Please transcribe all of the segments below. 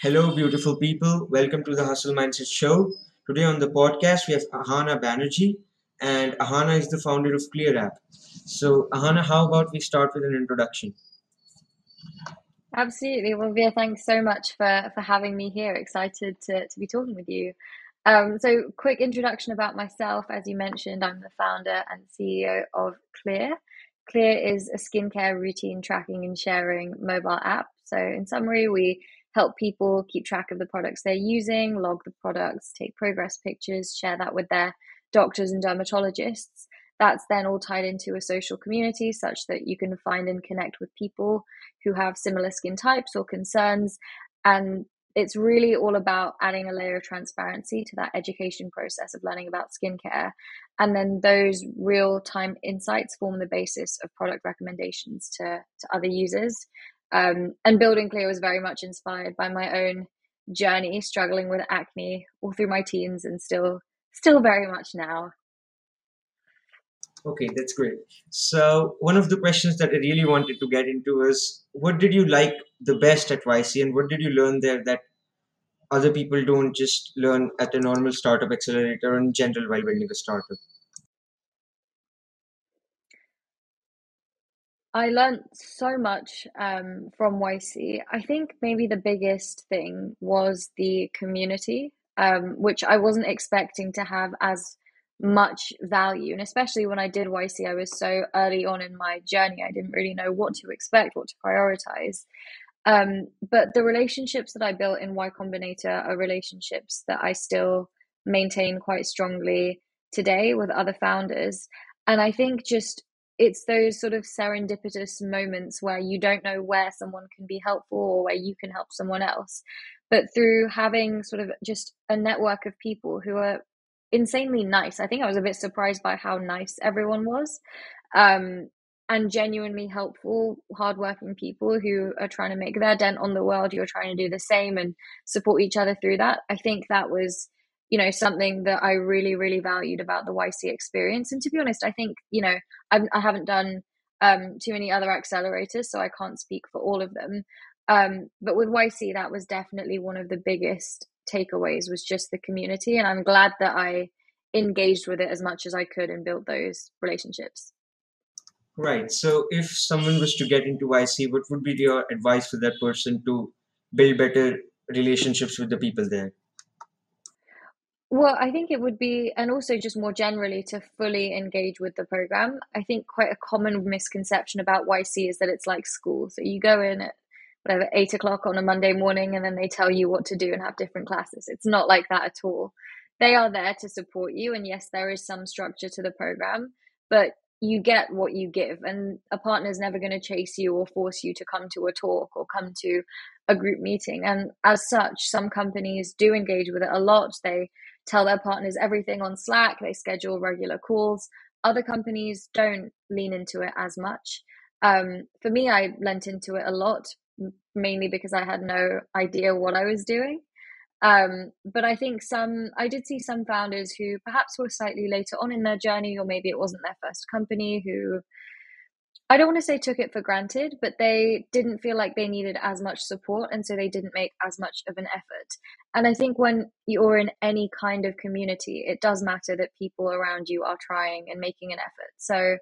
Hello, beautiful people. Welcome to the Hustle Mindset Show. Today on the podcast, we have Ahana Banerjee, and Ahana is the founder of ClearApp. So, Ahana, how about we start with an introduction? Absolutely. Well, Veer, thanks so much for, for having me here. Excited to, to be talking with you. Um, so, quick introduction about myself. As you mentioned, I'm the founder and CEO of Clear. Clear is a skincare routine tracking and sharing mobile app. So, in summary, we help people keep track of the products they're using, log the products, take progress pictures, share that with their doctors and dermatologists. That's then all tied into a social community such that you can find and connect with people who have similar skin types or concerns. And it's really all about adding a layer of transparency to that education process of learning about skincare. And then those real time insights form the basis of product recommendations to, to other users. Um, and building clear was very much inspired by my own journey struggling with acne all through my teens and still still very much now. Okay that's great. So one of the questions that i really wanted to get into is what did you like the best at yc and what did you learn there that other people don't just learn at a normal startup accelerator or in general while building a startup I learned so much um, from YC. I think maybe the biggest thing was the community, um, which I wasn't expecting to have as much value. And especially when I did YC, I was so early on in my journey, I didn't really know what to expect, what to prioritize. Um, but the relationships that I built in Y Combinator are relationships that I still maintain quite strongly today with other founders. And I think just it's those sort of serendipitous moments where you don't know where someone can be helpful or where you can help someone else. But through having sort of just a network of people who are insanely nice i think i was a bit surprised by how nice everyone was um, and genuinely helpful hardworking people who are trying to make their dent on the world you're trying to do the same and support each other through that i think that was you know something that i really really valued about the yc experience. And to be honest i think you know I've, i have not done um, too many other accelerators so i can't speak for all of them. Um, but with yc that was definitely one of the biggest takeaways was just the community. And i'm glad that i engaged with it as much as i could and built those relationships. Right. So if someone was to get into yc what would be your advice for that person to build better relationships with the people there well, I think it would be, and also just more generally to fully engage with the program. I think quite a common misconception about YC is that it's like school. So you go in at whatever, eight o'clock on a Monday morning, and then they tell you what to do and have different classes. It's not like that at all. They are there to support you. And yes, there is some structure to the program, but you get what you give. And a partner is never going to chase you or force you to come to a talk or come to a group meeting. And as such, some companies do engage with it a lot. They tell their partners everything on Slack, they schedule regular calls. Other companies don't lean into it as much. Um, for me, I lent into it a lot, mainly because I had no idea what I was doing. Um, but I think some, I did see some founders who perhaps were slightly later on in their journey, or maybe it wasn't their first company, who I don't want to say took it for granted, but they didn't feel like they needed as much support. And so they didn't make as much of an effort. And I think when you're in any kind of community, it does matter that people around you are trying and making an effort. So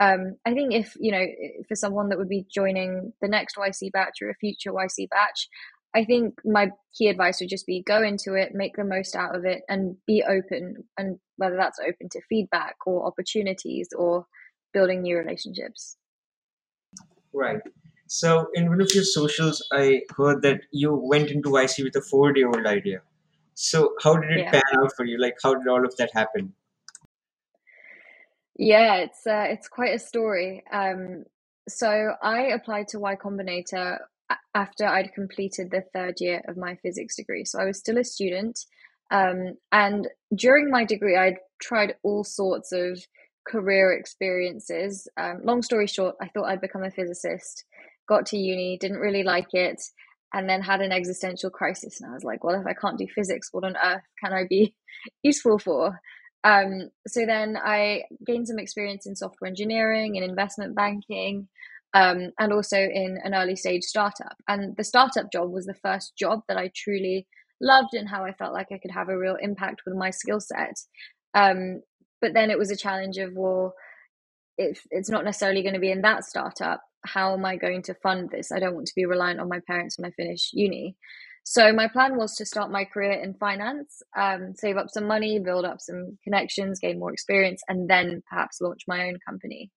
um, I think if, you know, for someone that would be joining the next YC batch or a future YC batch, I think my key advice would just be go into it, make the most out of it, and be open. And whether that's open to feedback or opportunities or building new relationships. Right. So in one of your socials, I heard that you went into YC with a four-day-old idea. So how did it yeah. pan out for you? Like, how did all of that happen? Yeah, it's uh, it's quite a story. Um, so I applied to Y Combinator after I'd completed the third year of my physics degree. So I was still a student, um, and during my degree, I'd tried all sorts of career experiences. Um, long story short, I thought I'd become a physicist, got to uni, didn't really like it, and then had an existential crisis. And I was like, well, if I can't do physics, what on earth can I be useful for? Um, so then I gained some experience in software engineering in investment banking. um, and also in an early stage startup. And the startup job was the first job that I truly loved and how I felt like I could have a real impact with my skill set. Um, but then it was a challenge of, well, if it's not necessarily going to be in that startup, how am I going to fund this? I don't want to be reliant on my parents when I finish uni. So my plan was to start my career in finance, um, save up some money, build up some connections, gain more experience, and then perhaps launch my own company.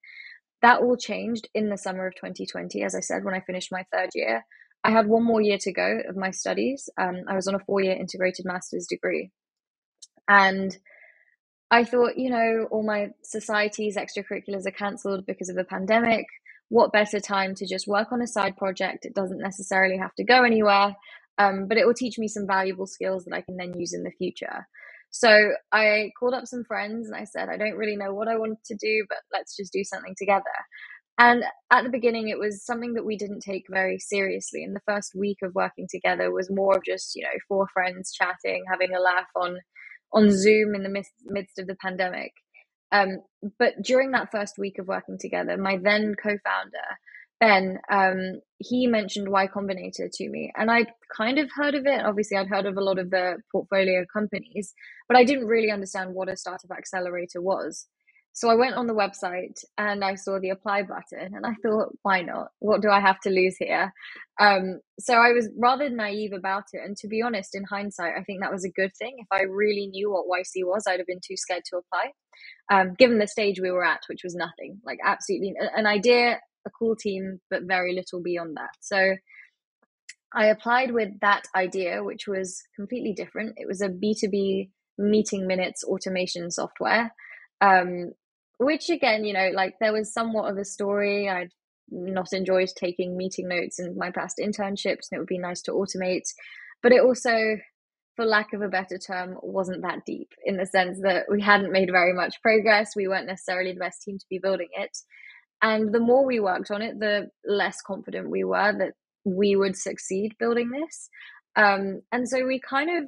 That all changed in the summer of 2020, as I said, when I finished my third year. I had one more year to go of my studies. Um, I was on a four year integrated master's degree. And I thought, you know, all my society's extracurriculars are cancelled because of the pandemic. What better time to just work on a side project? It doesn't necessarily have to go anywhere, um, but it will teach me some valuable skills that I can then use in the future. So I called up some friends and I said, I don't really know what I want to do, but let's just do something together. And at the beginning, it was something that we didn't take very seriously. And the first week of working together was more of just, you know, four friends chatting, having a laugh on on Zoom in the midst, midst of the pandemic. Um, but during that first week of working together, my then co-founder Ben, um, he mentioned Y Combinator to me, and I'd kind of heard of it. Obviously, I'd heard of a lot of the portfolio companies, but I didn't really understand what a startup accelerator was. So I went on the website and I saw the apply button and I thought, why not? What do I have to lose here? Um, so I was rather naive about it. And to be honest, in hindsight, I think that was a good thing. If I really knew what YC was, I'd have been too scared to apply. Um, given the stage we were at, which was nothing, like absolutely an idea, a cool team, but very little beyond that. So I applied with that idea, which was completely different. It was a B2B meeting minutes automation software. Um, which again, you know, like there was somewhat of a story. I'd not enjoyed taking meeting notes in my past internships, and it would be nice to automate. But it also, for lack of a better term, wasn't that deep in the sense that we hadn't made very much progress. We weren't necessarily the best team to be building it. And the more we worked on it, the less confident we were that we would succeed building this. Um, and so we kind of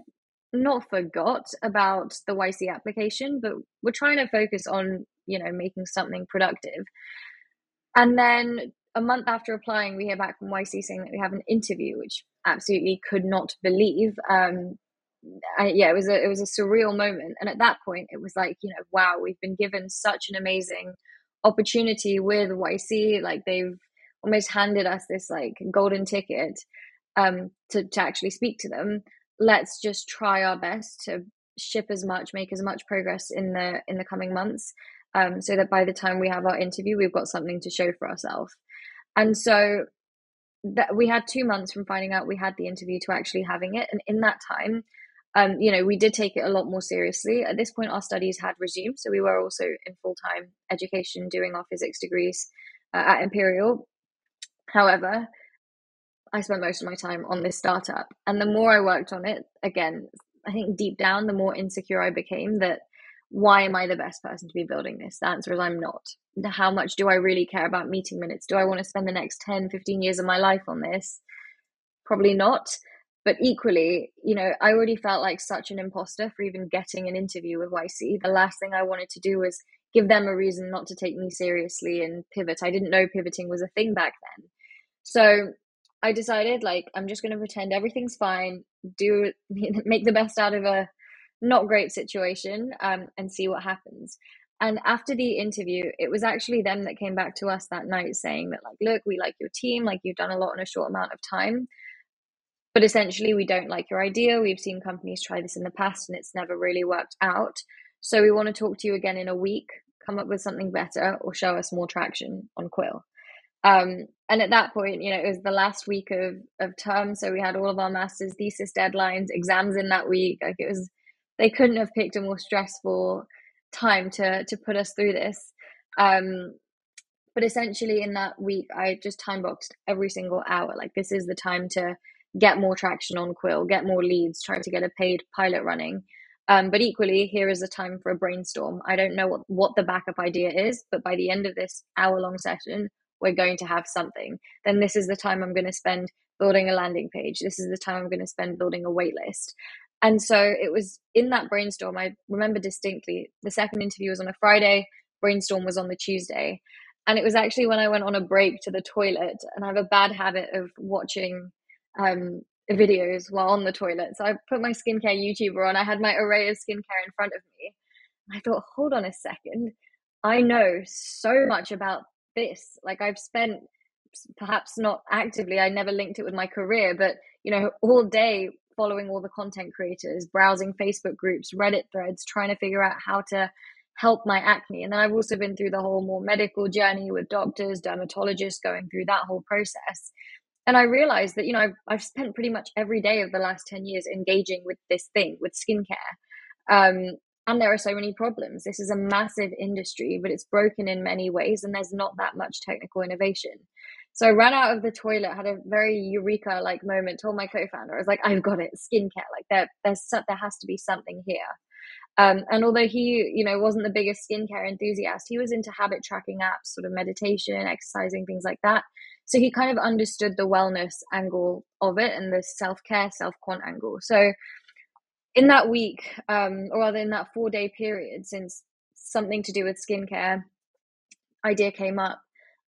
not forgot about the YC application, but we're trying to focus on you know making something productive. And then a month after applying we hear back from yc saying that we have an interview which absolutely could not believe. Um I, yeah it was a it was a surreal moment. And at that point it was like you know wow we've been given such an amazing opportunity with yc like they've almost handed us this like golden ticket um to, to actually speak to them. Let's just try our best to ship as much make as much progress in the in the coming months um, so that by the time we have our interview, we've got something to show for ourselves. And so that we had two months from finding out we had the interview to actually having it. And in that time, um, you know, we did take it a lot more seriously. At this point, our studies had resumed, so we were also in full time education doing our physics degrees uh, at Imperial. However, I spent most of my time on this startup, and the more I worked on it, again, I think deep down, the more insecure I became that why am I the best person to be building this? The answer is I'm not. How much do I really care about meeting minutes? Do I want to spend the next 10, 15 years of my life on this? Probably not. But equally, you know, I already felt like such an imposter for even getting an interview with YC. The last thing I wanted to do was give them a reason not to take me seriously and pivot. I didn't know pivoting was a thing back then. So I decided, like, I'm just going to pretend everything's fine, do make the best out of a not great situation um, and see what happens. And after the interview, it was actually them that came back to us that night saying that, like, look, we like your team, like, you've done a lot in a short amount of time. But essentially, we don't like your idea. We've seen companies try this in the past and it's never really worked out. So we want to talk to you again in a week, come up with something better, or show us more traction on Quill. Um, and at that point, you know, it was the last week of, of term. So we had all of our master's thesis deadlines, exams in that week. Like it was they couldn't have picked a more stressful time to to put us through this. Um, but essentially, in that week, I just time boxed every single hour. Like this is the time to get more traction on Quill, get more leads, try to get a paid pilot running. Um, but equally, here is a time for a brainstorm. I don't know what, what the backup idea is, but by the end of this hour long session, we're going to have something. Then this is the time I'm going to spend building a landing page. This is the time I'm going to spend building a waitlist. And so it was in that brainstorm, I remember distinctly the second interview was on a Friday, brainstorm was on the Tuesday. and it was actually when I went on a break to the toilet, and I have a bad habit of watching um, videos while on the toilet. So I put my skincare YouTuber on. I had my array of skincare in front of me. I thought, hold on a second. I know so much about this. Like I've spent perhaps not actively, I never linked it with my career, but you know, all day following all the content creators, browsing Facebook groups, Reddit threads, trying to figure out how to help my acne. And then I've also been through the whole more medical journey with doctors, dermatologists, going through that whole process. And I realized that, you know, I've, I've spent pretty much every day of the last 10 years engaging with this thing, with skincare. Um, and there are so many problems. This is a massive industry, but it's broken in many ways, and there's not that much technical innovation. So I ran out of the toilet, had a very eureka like moment, told my co-founder, I was like, I've got it, skincare. Like there, there's there has to be something here. Um, and although he, you know, wasn't the biggest skincare enthusiast, he was into habit tracking apps, sort of meditation, exercising, things like that. So he kind of understood the wellness angle of it and the self care, self quant angle. So in that week, um, or rather in that four day period, since something to do with skincare idea came up,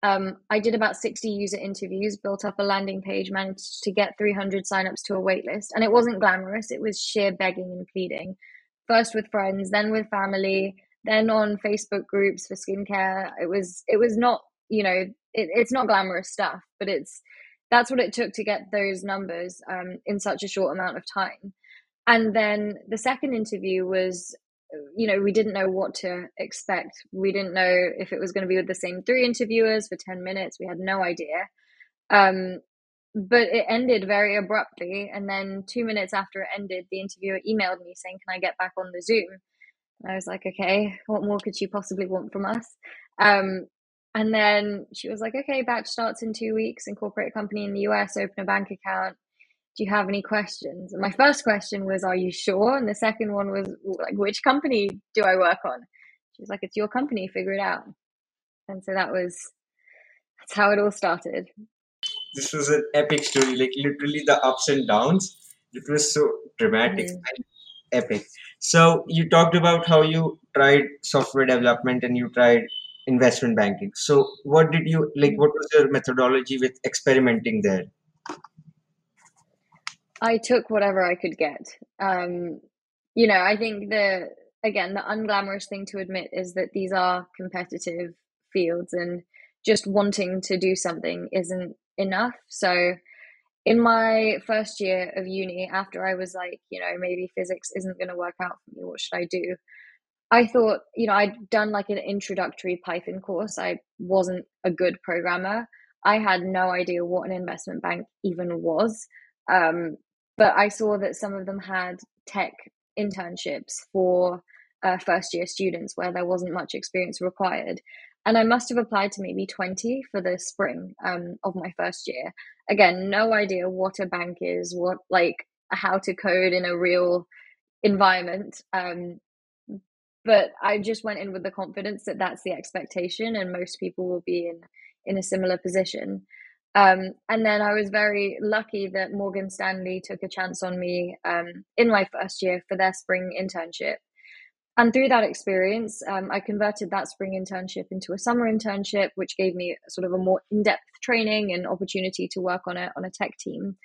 um, I did about 60 user interviews, built up a landing page, managed to get 300 signups to a waitlist. And it wasn't glamorous, it was sheer begging and pleading first with friends, then with family, then on Facebook groups for skincare. It was it was not you know it, it's not glamorous stuff, but it's that's what it took to get those numbers um, in such a short amount of time. And then the second interview was, you know, we didn't know what to expect. We didn't know if it was going to be with the same three interviewers for 10 minutes. We had no idea. Um, but it ended very abruptly. And then two minutes after it ended, the interviewer emailed me saying, Can I get back on the Zoom? And I was like, Okay, what more could she possibly want from us? Um, and then she was like, Okay, batch starts in two weeks, incorporate a company in the US, open a bank account. Do you have any questions? And my first question was, Are you sure? And the second one was, like, which company do I work on? She was like, It's your company, figure it out. And so that was that's how it all started this was an epic story, like literally the ups and downs. It was so dramatic mm. and epic. So you talked about how you tried software development and you tried investment banking. So what did you like? What was your methodology with experimenting there? I took whatever I could get. Um, you know, I think the again the unglamorous thing to admit is that these are competitive fields, and just wanting to do something isn't enough. So in my first year of uni, after I was like, you know, maybe physics isn't going to work out for me, what should I do? I thought, you know, I'd done like an introductory Python course. I wasn't a good programmer. I had no idea what an investment bank even was. Um, but I saw that some of them had tech internships for uh, first year students where there wasn't much experience required and I must have applied to maybe 20 for the spring um, of my first year. Again, no idea what a bank is, what like how to code in a real environment. Um, but I just went in with the confidence that that's the expectation, and most people will be in in a similar position. Um, and then I was very lucky that Morgan Stanley took a chance on me um, in my first year for their spring internship and through that experience, um, I converted that spring internship into a summer internship, which gave me sort of a more in-depth training and opportunity to work on a on a tech team.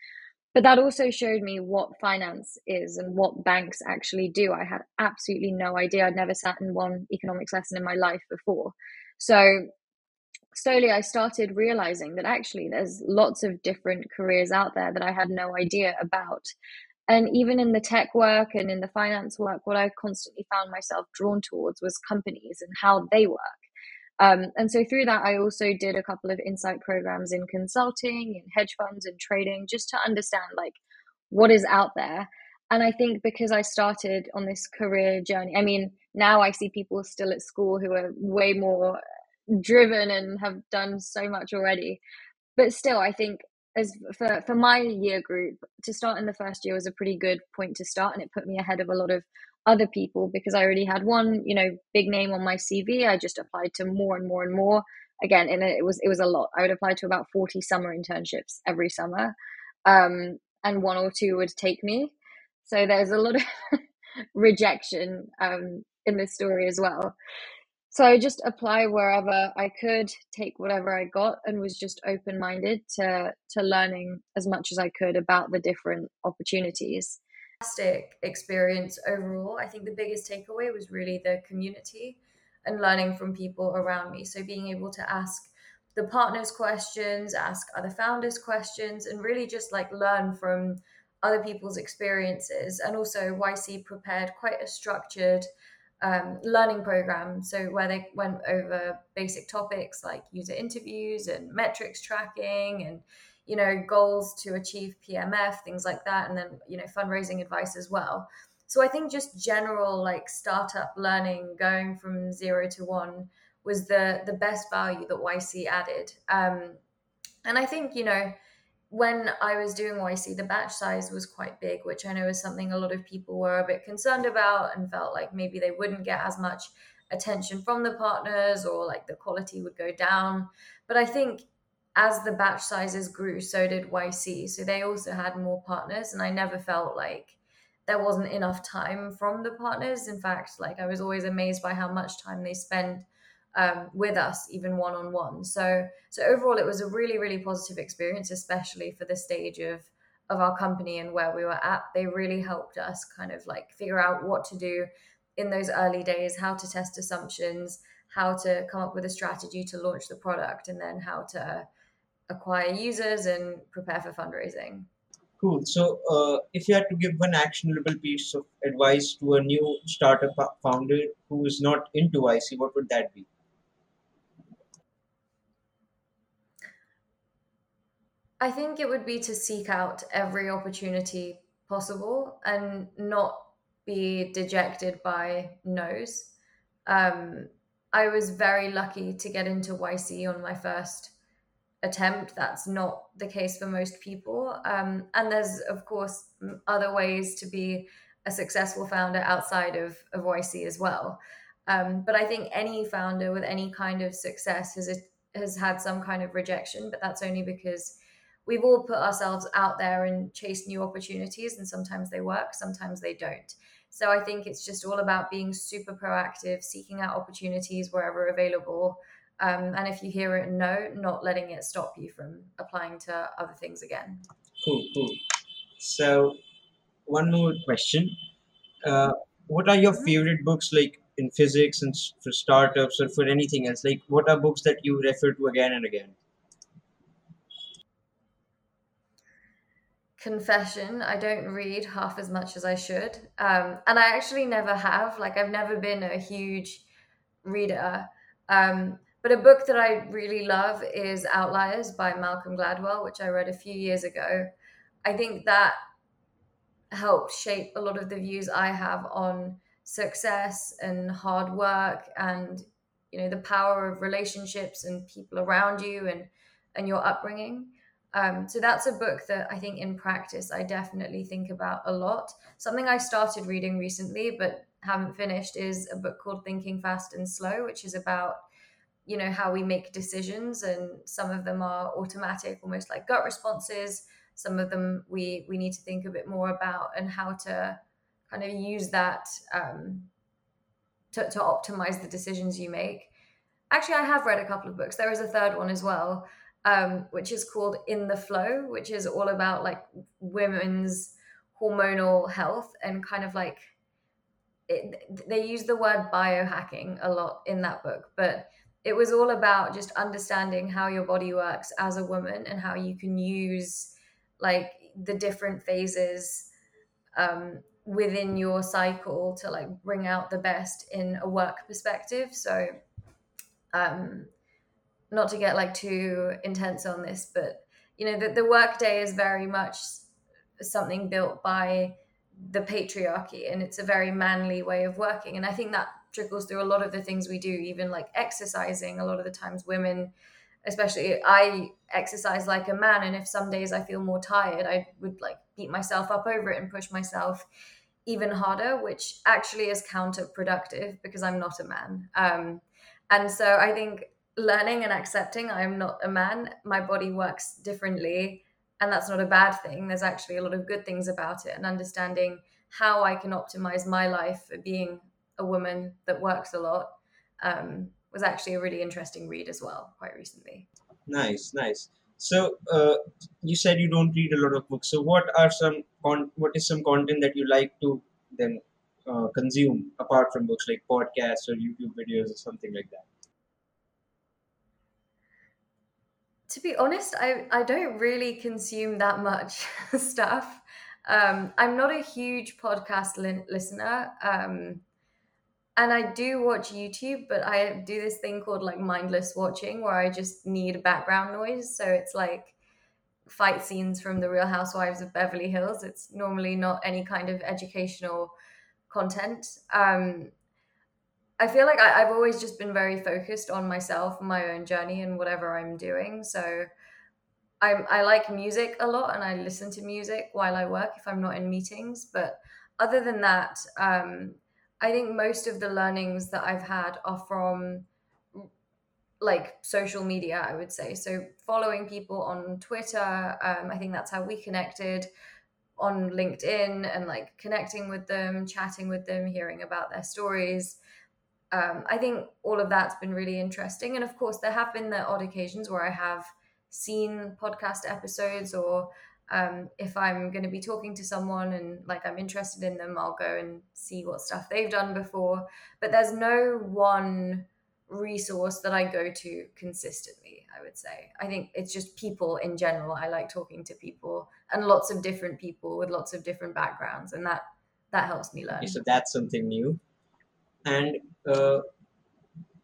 But that also showed me what finance is and what banks actually do. I had absolutely no idea. I'd never sat in one economics lesson in my life before. So slowly I started realizing that actually there's lots of different careers out there that I had no idea about. And even in the tech work and in the finance work what i constantly found myself drawn towards was companies and how they work. Um, and so through that i also did a couple of insight programs in consulting and hedge funds and trading just to understand like what is out there. And i think because i started on this career journey i mean now i see people still at school who are way more driven and have done so much already. But still i think as for for my year group to start in the first year was a pretty good point to start and it put me ahead of a lot of other people because I already had one you know big name on my CV I just applied to more and more and more. Again and it was it was a lot. I would apply to about 40 summer internships every summer um, and one or two would take me. So there's a lot of rejection um, in this story as well So I just apply wherever I could, take whatever I got, and was just open minded to to learning as much as I could about the different opportunities. Fantastic experience overall. I think the biggest takeaway was really the community and learning from people around me. So being able to ask the partners questions, ask other founders questions, and really just like learn from other people's experiences. And also, YC prepared quite a structured um, learning program. So, where they went over basic topics like user interviews and metrics tracking and you know goals to achieve PMF, things like that, and then you know fundraising advice as well. So I think just general like startup learning, going from zero to one, was the the best value that YC added. Um, and I think you know when I was doing YC, the batch size was quite big, which I know is something a lot of people were a bit concerned about and felt like maybe they wouldn't get as much attention from the partners or like the quality would go down. But I think as the batch sizes grew, so did YC. So they also had more partners, and I never felt like there wasn't enough time from the partners. In fact, like I was always amazed by how much time they spent um, with us, even one on one. So, so overall, it was a really, really positive experience, especially for the stage of of our company and where we were at. They really helped us kind of like figure out what to do in those early days, how to test assumptions, how to come up with a strategy to launch the product, and then how to acquire users and prepare for fundraising. Cool. So, uh, if you had to give one actionable piece of advice to a new startup founder who is not into YC, what would that be? I think it would be to seek out every opportunity possible and not be dejected by no's. Um, I was very lucky to get into YC on my first attempt. That's not the case for most people. Um, and there's, of course, other ways to be a successful founder outside of, of YC as well. Um, but I think any founder with any kind of success has, has had some kind of rejection, but that's only because we've all put ourselves out there and chased new opportunities and sometimes they work sometimes they don't. So i think it's just all about being super proactive seeking out opportunities wherever available um, and if you hear it no not letting it stop you from applying to other things again. Cool cool. So one more question. Uh, what are your mm-hmm. favorite books like in physics and for startups or for anything else? Like what are books that you refer to again and again confession. I don't read half as much as i should. Um, and i actually never have. Like i've never been a huge reader. Um, but a book that i really love is outliers by malcolm gladwell which i read a few years ago. I think that helped shape a lot of the views i have on success and hard work and you know the power of relationships and people around you and and your upbringing um, so that's a book that I think in practice I definitely think about a lot. Something I started reading recently but haven't finished is a book called Thinking Fast and Slow, which is about you know how we make decisions and some of them are automatic almost like gut responses. Some of them we we need to think a bit more about and how to kind of use that um, to, to optimize the decisions you make. Actually i have read a couple of books. There is a third one as well um, which is called In the FLO, which is all about like women's hormonal health and kind of like it, they use the word biohacking a lot in that book, but it was all about just understanding how your body works as a woman and how you can use like the different phases um, within your cycle to like bring out the best in a work perspective. So, um, not to get like too intense on this, but you know, the, the workday is very much something built by the patriarchy and it's a very manly way of working. And I think that trickles through a lot of the things we do, even like exercising. A lot of the times, women, especially, I exercise like a man. And if some days I feel more tired, I would like beat myself up over it and push myself even harder, which actually is counterproductive because I'm not a man. Um, and so I think learning and accepting I'm not a man, my body works differently, and that's not a bad thing. There's actually a lot of good things about it, and understanding how I can optimize my life for being a woman that works a lot um, was actually a really interesting read as well, quite recently. Nice, nice. So uh, you said you don't read a lot of books. So what are some con- what is some content that you like to then uh, consume apart from books like podcasts or YouTube videos or something like that? To be honest, I, I don't really consume that much stuff. Um, I'm not a huge podcast li- listener. Um, and I do watch YouTube, but I do this thing called like mindless watching where I just need background noise. So it's like fight scenes from the Real Housewives of Beverly Hills. It's normally not any kind of educational content. Um, I feel like I, have always just been very focused on myself, my own journey, and whatever I'm doing. So I, I like music a lot and I listen to music while I work if I'm not in meetings. But other than that, um, I think most of the learnings that I've had are from like social media, I would say. So following people on Twitter, um, I think that's how we connected on LinkedIn and like connecting with them, chatting with them, hearing about their stories um, I think all of that's been really interesting. And of course, there have been the odd occasions where I have seen podcast episodes, or um, if I'm going to be talking to someone and like I'm interested in them, I'll go and see what stuff they've done before. But there's no one resource that I go to consistently, I would say. I think it's just people in general. I like talking to people and lots of different people with lots of different backgrounds, and that that helps me learn. So that's something new. And uh,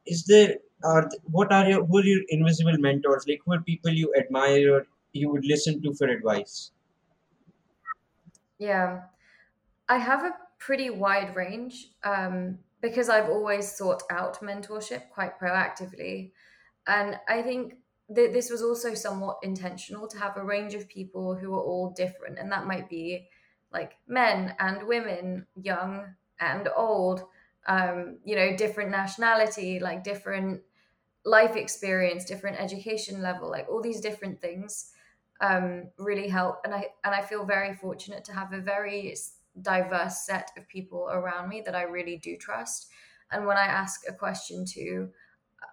is there are what are your who are your invisible mentors? Like who are people you admire or you would listen to for advice? Yeah, I have a pretty wide range um, because I've always sought out mentorship quite proactively, and I think that this was also somewhat intentional to have a range of people who are all different, and that might be like men and women, young and old um, you know, different nationality, like different life experience, different education level, like all these different things um, really help. And I and I feel very fortunate to have a very diverse set of people around me that I really do trust. And when I ask a question to,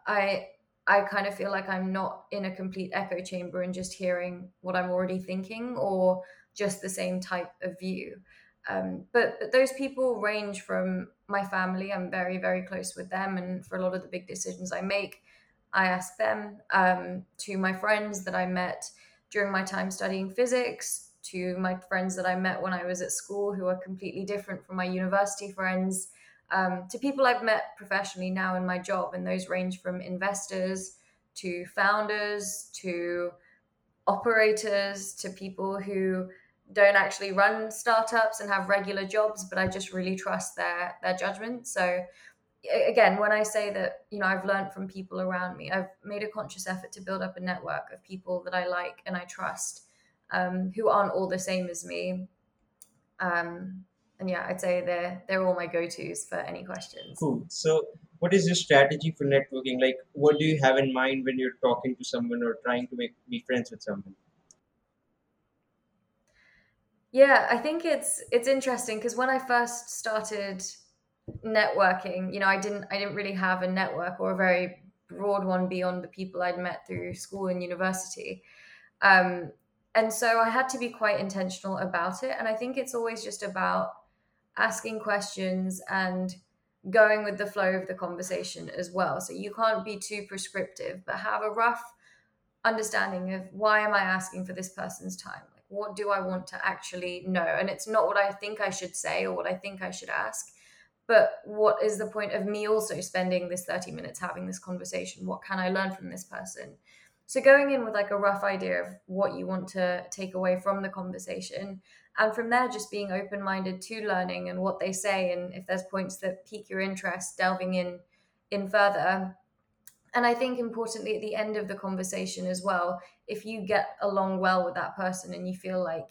I I kind of feel like I'm not in a complete echo chamber and just hearing what I'm already thinking or just the same type of view. Um, but, but those people range from my family. I'm very, very close with them. And for a lot of the big decisions I make, I ask them um, to my friends that I met during my time studying physics, to my friends that I met when I was at school who are completely different from my university friends, um, to people I've met professionally now in my job. And those range from investors to founders to operators to people who don't actually run startups and have regular jobs, but I just really trust their their judgment. So again, when I say that, you know, I've learned from people around me, I've made a conscious effort to build up a network of people that I like and I trust, um, who aren't all the same as me. Um, and yeah, I'd say they're they're all my go-tos for any questions. Cool. So what is your strategy for networking? Like what do you have in mind when you're talking to someone or trying to make be friends with someone? Yeah, I think it's it's interesting because when I first started networking, you know, I didn't I didn't really have a network or a very broad one beyond the people I'd met through school and university. Um, and so I had to be quite intentional about it. And I think it's always just about asking questions and going with the flow of the conversation as well. So you can't be too prescriptive, but have a rough understanding of why am I asking for this person's time? What do I want to actually know? And it's not what I think I should say or what I think I should ask, but what is the point of me also spending this 30 minutes having this conversation? What can I learn from this person? So going in with like a rough idea of what you want to take away from the conversation and from there just being open-minded to learning and what they say and if there's points that pique your interest delving in in further and I think importantly at the end of the conversation as well, if you get along well with that person and you feel like,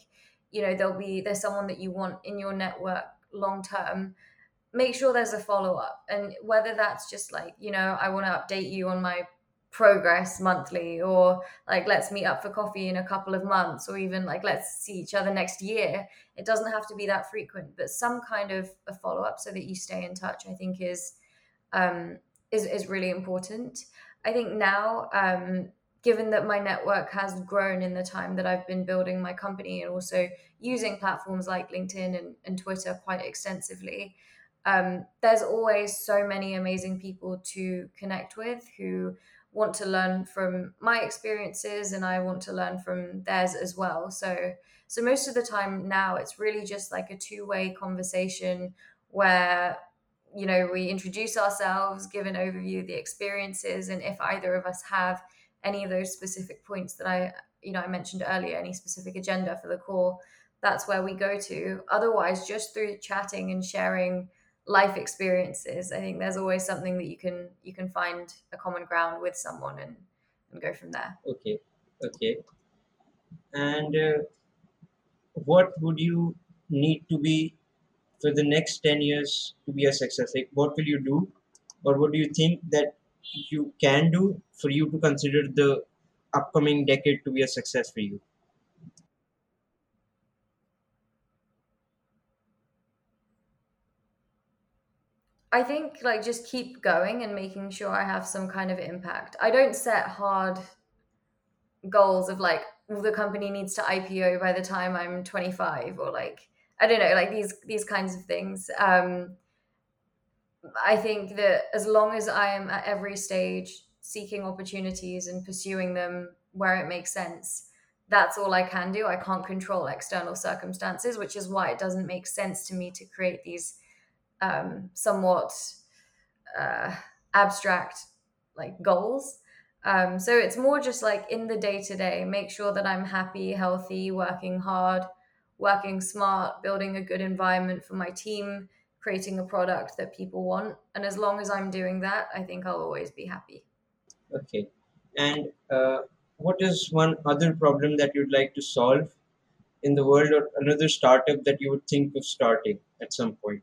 you know, there'll be there's someone that you want in your network long term, make sure there's a follow up. And whether that's just like, you know, I want to update you on my progress monthly or like let's meet up for coffee in a couple of months or even like let's see each other next year it doesn't have to be that frequent but some kind of a follow up so that you stay in touch i think is um is, is really important. I think now, um, given that my network has grown in the time that I've been building my company and also using platforms like LinkedIn and, and Twitter quite extensively, um, there's always so many amazing people to connect with who want to learn from my experiences and I want to learn from theirs as well. So so most of the time now it's really just like a two-way conversation where you know we introduce ourselves, give an overview of the experiences and if either of us have any of those specific points that I you know I mentioned earlier, any specific agenda for the call, that's where we go to. Otherwise just through chatting and sharing life experiences i think there's always something that you can you can find a common ground with someone and and go from there. Okay. Okay. And uh, what would you need to be for the next 10 years to be a success? Like what will you do? Or what do you think that you can do for you to consider the upcoming decade to be a success for you I think like just keep going and making sure I have some kind of impact. I don't set hard goals of like the company needs to IPO by the time I'm 25 or like I don't know like these these kinds of things. Um, I think that as long as I am at every stage seeking opportunities and pursuing them where it makes sense, that's all I can do. I can't control external circumstances, which is why it doesn't make sense to me to create these um, somewhat uh, abstract like goals. Um, so it's more just like in the day to day, make sure that I'm happy, healthy, working hard, working smart, building a good environment for my team, creating a product that people want. And as long as I'm doing that, I think I'll always be happy. okay and uh, what is one other problem that you'd like to solve in the world or another startup that you would think of starting at some point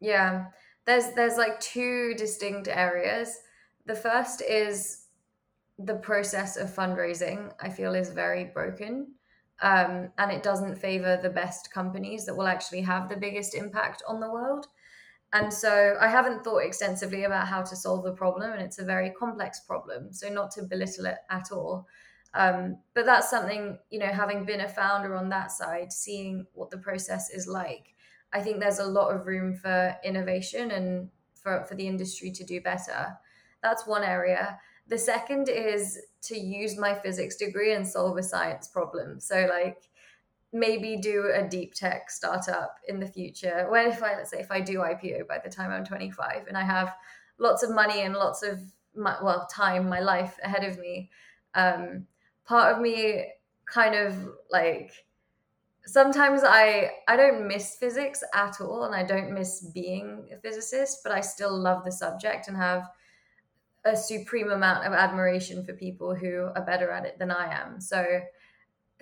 Yeah, there's there's like two distinct areas. The first is the process of fundraising. I feel is very broken, um, and it doesn't favor the best companies that will actually have the biggest impact on the world. And so I haven't thought extensively about how to solve the problem, and it's a very complex problem. So not to belittle it at all, um, but that's something you know, having been a founder on that side, seeing what the process is like I think there's a lot of room for innovation and for, for the industry to do better. That's one area. The second is to use my physics degree and solve a science problem. So, like, maybe do a deep tech startup in the future. When if I let's say if I do IPO by the time I'm 25 and I have lots of money and lots of my, well time, my life ahead of me, um, part of me kind of like sometimes I I don't miss physics at all, and I don't miss being a physicist, but I still love the subject and have a supreme amount of admiration for people who are better at it than I am. So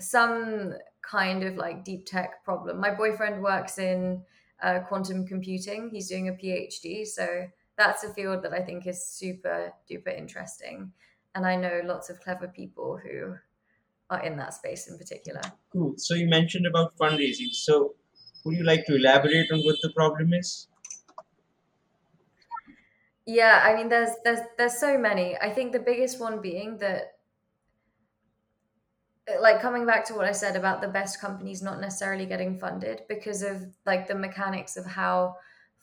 some kind of like deep tech problem. My boyfriend works in uh, quantum computing. He's doing a PhD, so that's a field that I think is super duper interesting. And I know lots of clever people who are in that space in particular. Cool. So you mentioned about fundraising. So would you like to elaborate on what the problem is? Yeah, I mean, there's there's there's so many. I think the biggest one being that, uh, like coming back to what I said about the best companies not necessarily getting funded because of like the mechanics of how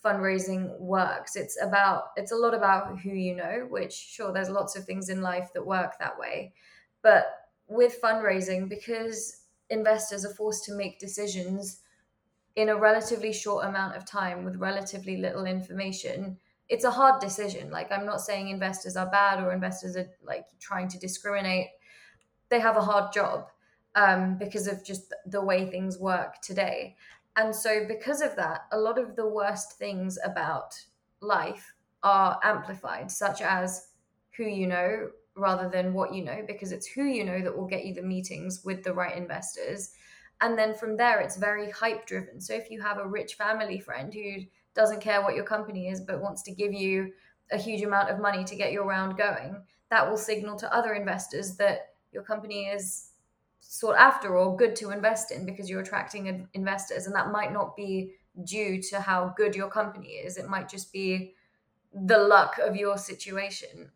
fundraising works. It's about it's a lot about who you know, which sure there's lots of things in life that work that way, but with fundraising because investors are forced to make decisions in a relatively short amount of time with relatively little information it's a hard decision. Like i'm not saying investors are bad or investors are like trying to discriminate. They have a hard job um, because of just the way things work today. And so because of that a lot of the worst things about life are amplified such as who you know rather than what you know because it's who you know that will get you the meetings with the right investors. And then from there it's very hype driven so if you have a rich family friend who doesn't care what your company is but wants to give you a huge amount of money to get your round going that will signal to other investors that your company is sought after or good to invest in because you're attracting investors and that might not be due to how good your company is it might just be the luck of your situation.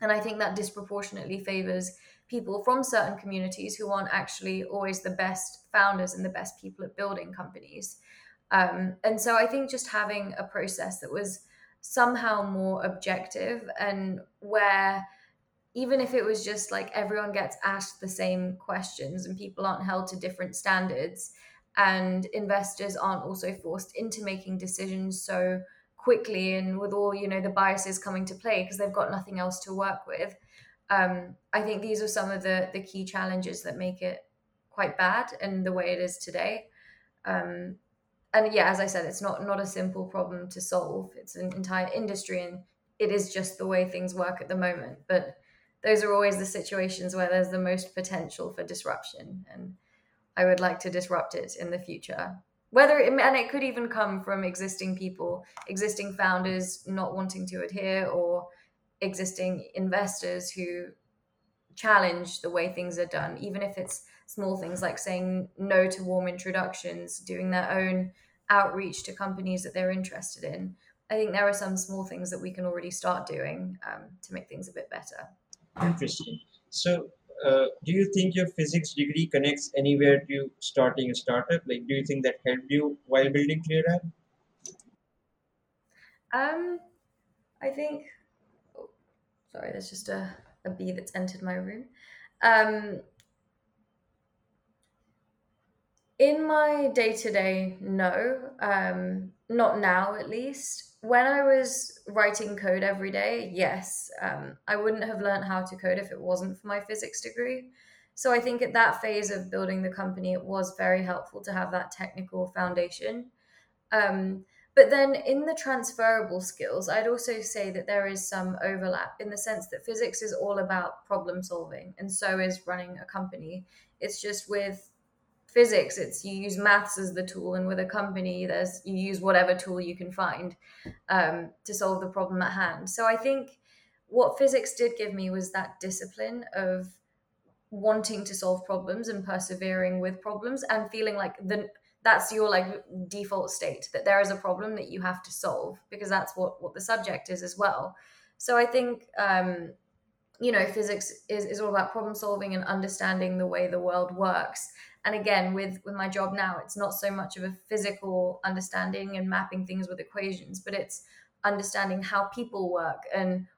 And I think that disproportionately favors people from certain communities who aren't actually always the best founders and the best people at building companies. Um, and so I think just having a process that was somehow more objective and where even if it was just like everyone gets asked the same questions and people aren't held to different standards and investors aren't also forced into making decisions so quickly and with all you know the biases coming to play because they've got nothing else to work with um, i think these are some of the the key challenges that make it quite bad and the way it is today. Um, and yeah as i said it's not not a simple problem to solve. It's an entire industry and it is just the way things work at the moment. But those are always the situations where there's the most potential for disruption and i would like to disrupt it in the future. Whether it, and it could even come from existing people existing founders not wanting to adhere or existing investors who challenge the way things are done even if it's small things like saying no to warm introductions doing their own outreach to companies that they're interested in i think there are some small things that we can already start doing um, to make things a bit better Interesting. So, uh, do you think your physics degree connects anywhere to starting a startup? Like, do you think that helped you while building ClearApp? um i think oh, sorry there's just a, a bee that's entered my room um in my day to day, no, um, not now at least. When I was writing code every day, yes, um, I wouldn't have learned how to code if it wasn't for my physics degree. So I think at that phase of building the company, it was very helpful to have that technical foundation. Um, but then in the transferable skills, I'd also say that there is some overlap in the sense that physics is all about problem solving, and so is running a company. It's just with physics. It's you use maths as the tool and with a company there's you use whatever tool you can find um, to solve the problem at hand. So i think what physics did give me was that discipline of wanting to solve problems and persevering with problems and feeling like the that's your like default state that there is a problem that you have to solve because that's what what the subject is as well. So i think um you know physics is, is all about problem solving and understanding the way the world works. And again with with my job now it's not so much of a physical understanding and mapping things with equations but it's understanding how people work and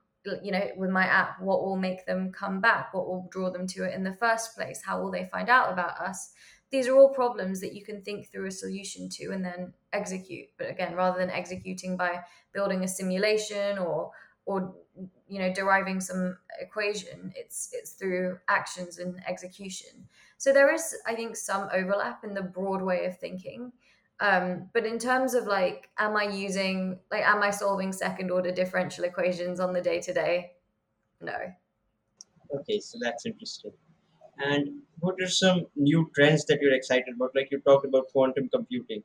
you know with my app what will make them come back what will draw them to it in the first place how will they find out about us? These are all problems that you can think through a solution to and then execute. But again rather than executing by building a simulation or or you know deriving some equation it's it's through actions and execution so there is i think some overlap in the broad way of thinking um, but in terms of like am i using like am i solving second order differential equations on the day to day no Okay, so that's interesting. And what are some new trends that you're excited about? Like you talked about quantum computing.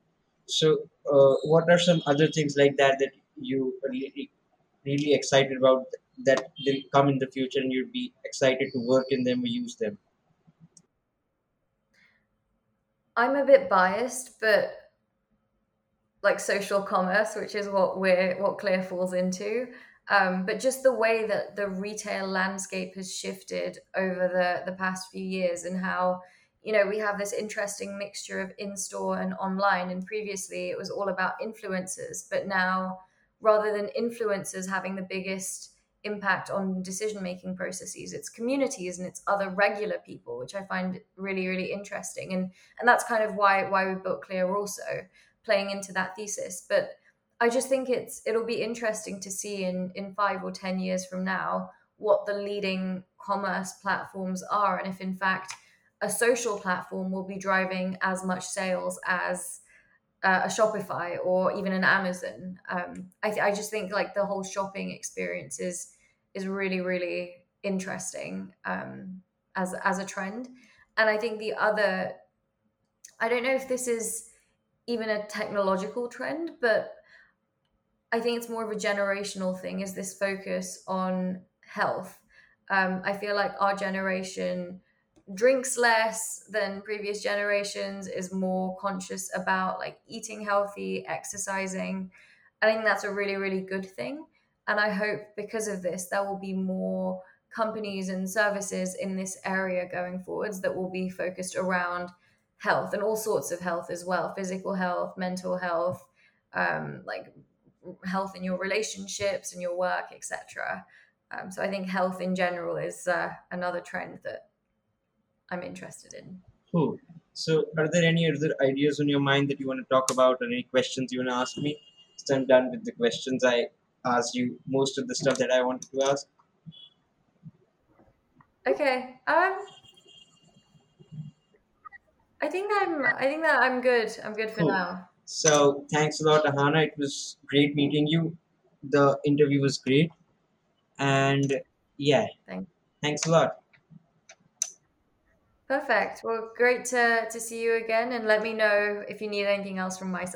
So, uh, what are some other things like that that you really, excited about that they'll come in the future and you'd be excited to work in them or use them? i'm a bit biased but like social commerce, which is what we're what Clear falls into. Um, but just the way that the retail landscape has shifted over the the past few years, and how you know we have this interesting mixture of in store and online. And previously, it was all about influencers, but now rather than influencers having the biggest impact on decision making processes. It's communities and it's other regular people which i find really really interesting. And and that's kind of why why we built clear also playing into that thesis. But i just think it's it'll be interesting to see in in 5 or 10 years from now what the leading commerce platforms are and if in fact a social platform will be driving as much sales as uh, a Shopify or even an Amazon. Um, I, th- I just think like the whole shopping experience is is really really interesting um, as as a trend. And I think the other, I don't know if this is even a technological trend, but I think it's more of a generational thing. Is this focus on health? Um, I feel like our generation drinks less than previous generations, is more conscious about like eating healthy, exercising. I think that's a really, really good thing. and I hope because of this, there will be more companies and services in this area going forwards that will be focused around health and all sorts of health as well physical health, mental health, um, like health in your relationships and your work, etc. Um, so I think health in general is uh, another trend that I'm interested in. Cool. So, are there any other ideas on your mind that you want to talk about, or any questions you want to ask me? So I'm done with the questions. I asked you most of the stuff that I wanted to ask. Okay. Um, I think I'm. I think that I'm good. I'm good for Cool. now. So, thanks a lot, Ahana. It was great meeting you. The interview was great, and yeah, Thank. thanks a lot. Perfect. Well, great to to see you again, and let me know if you need anything else from my side.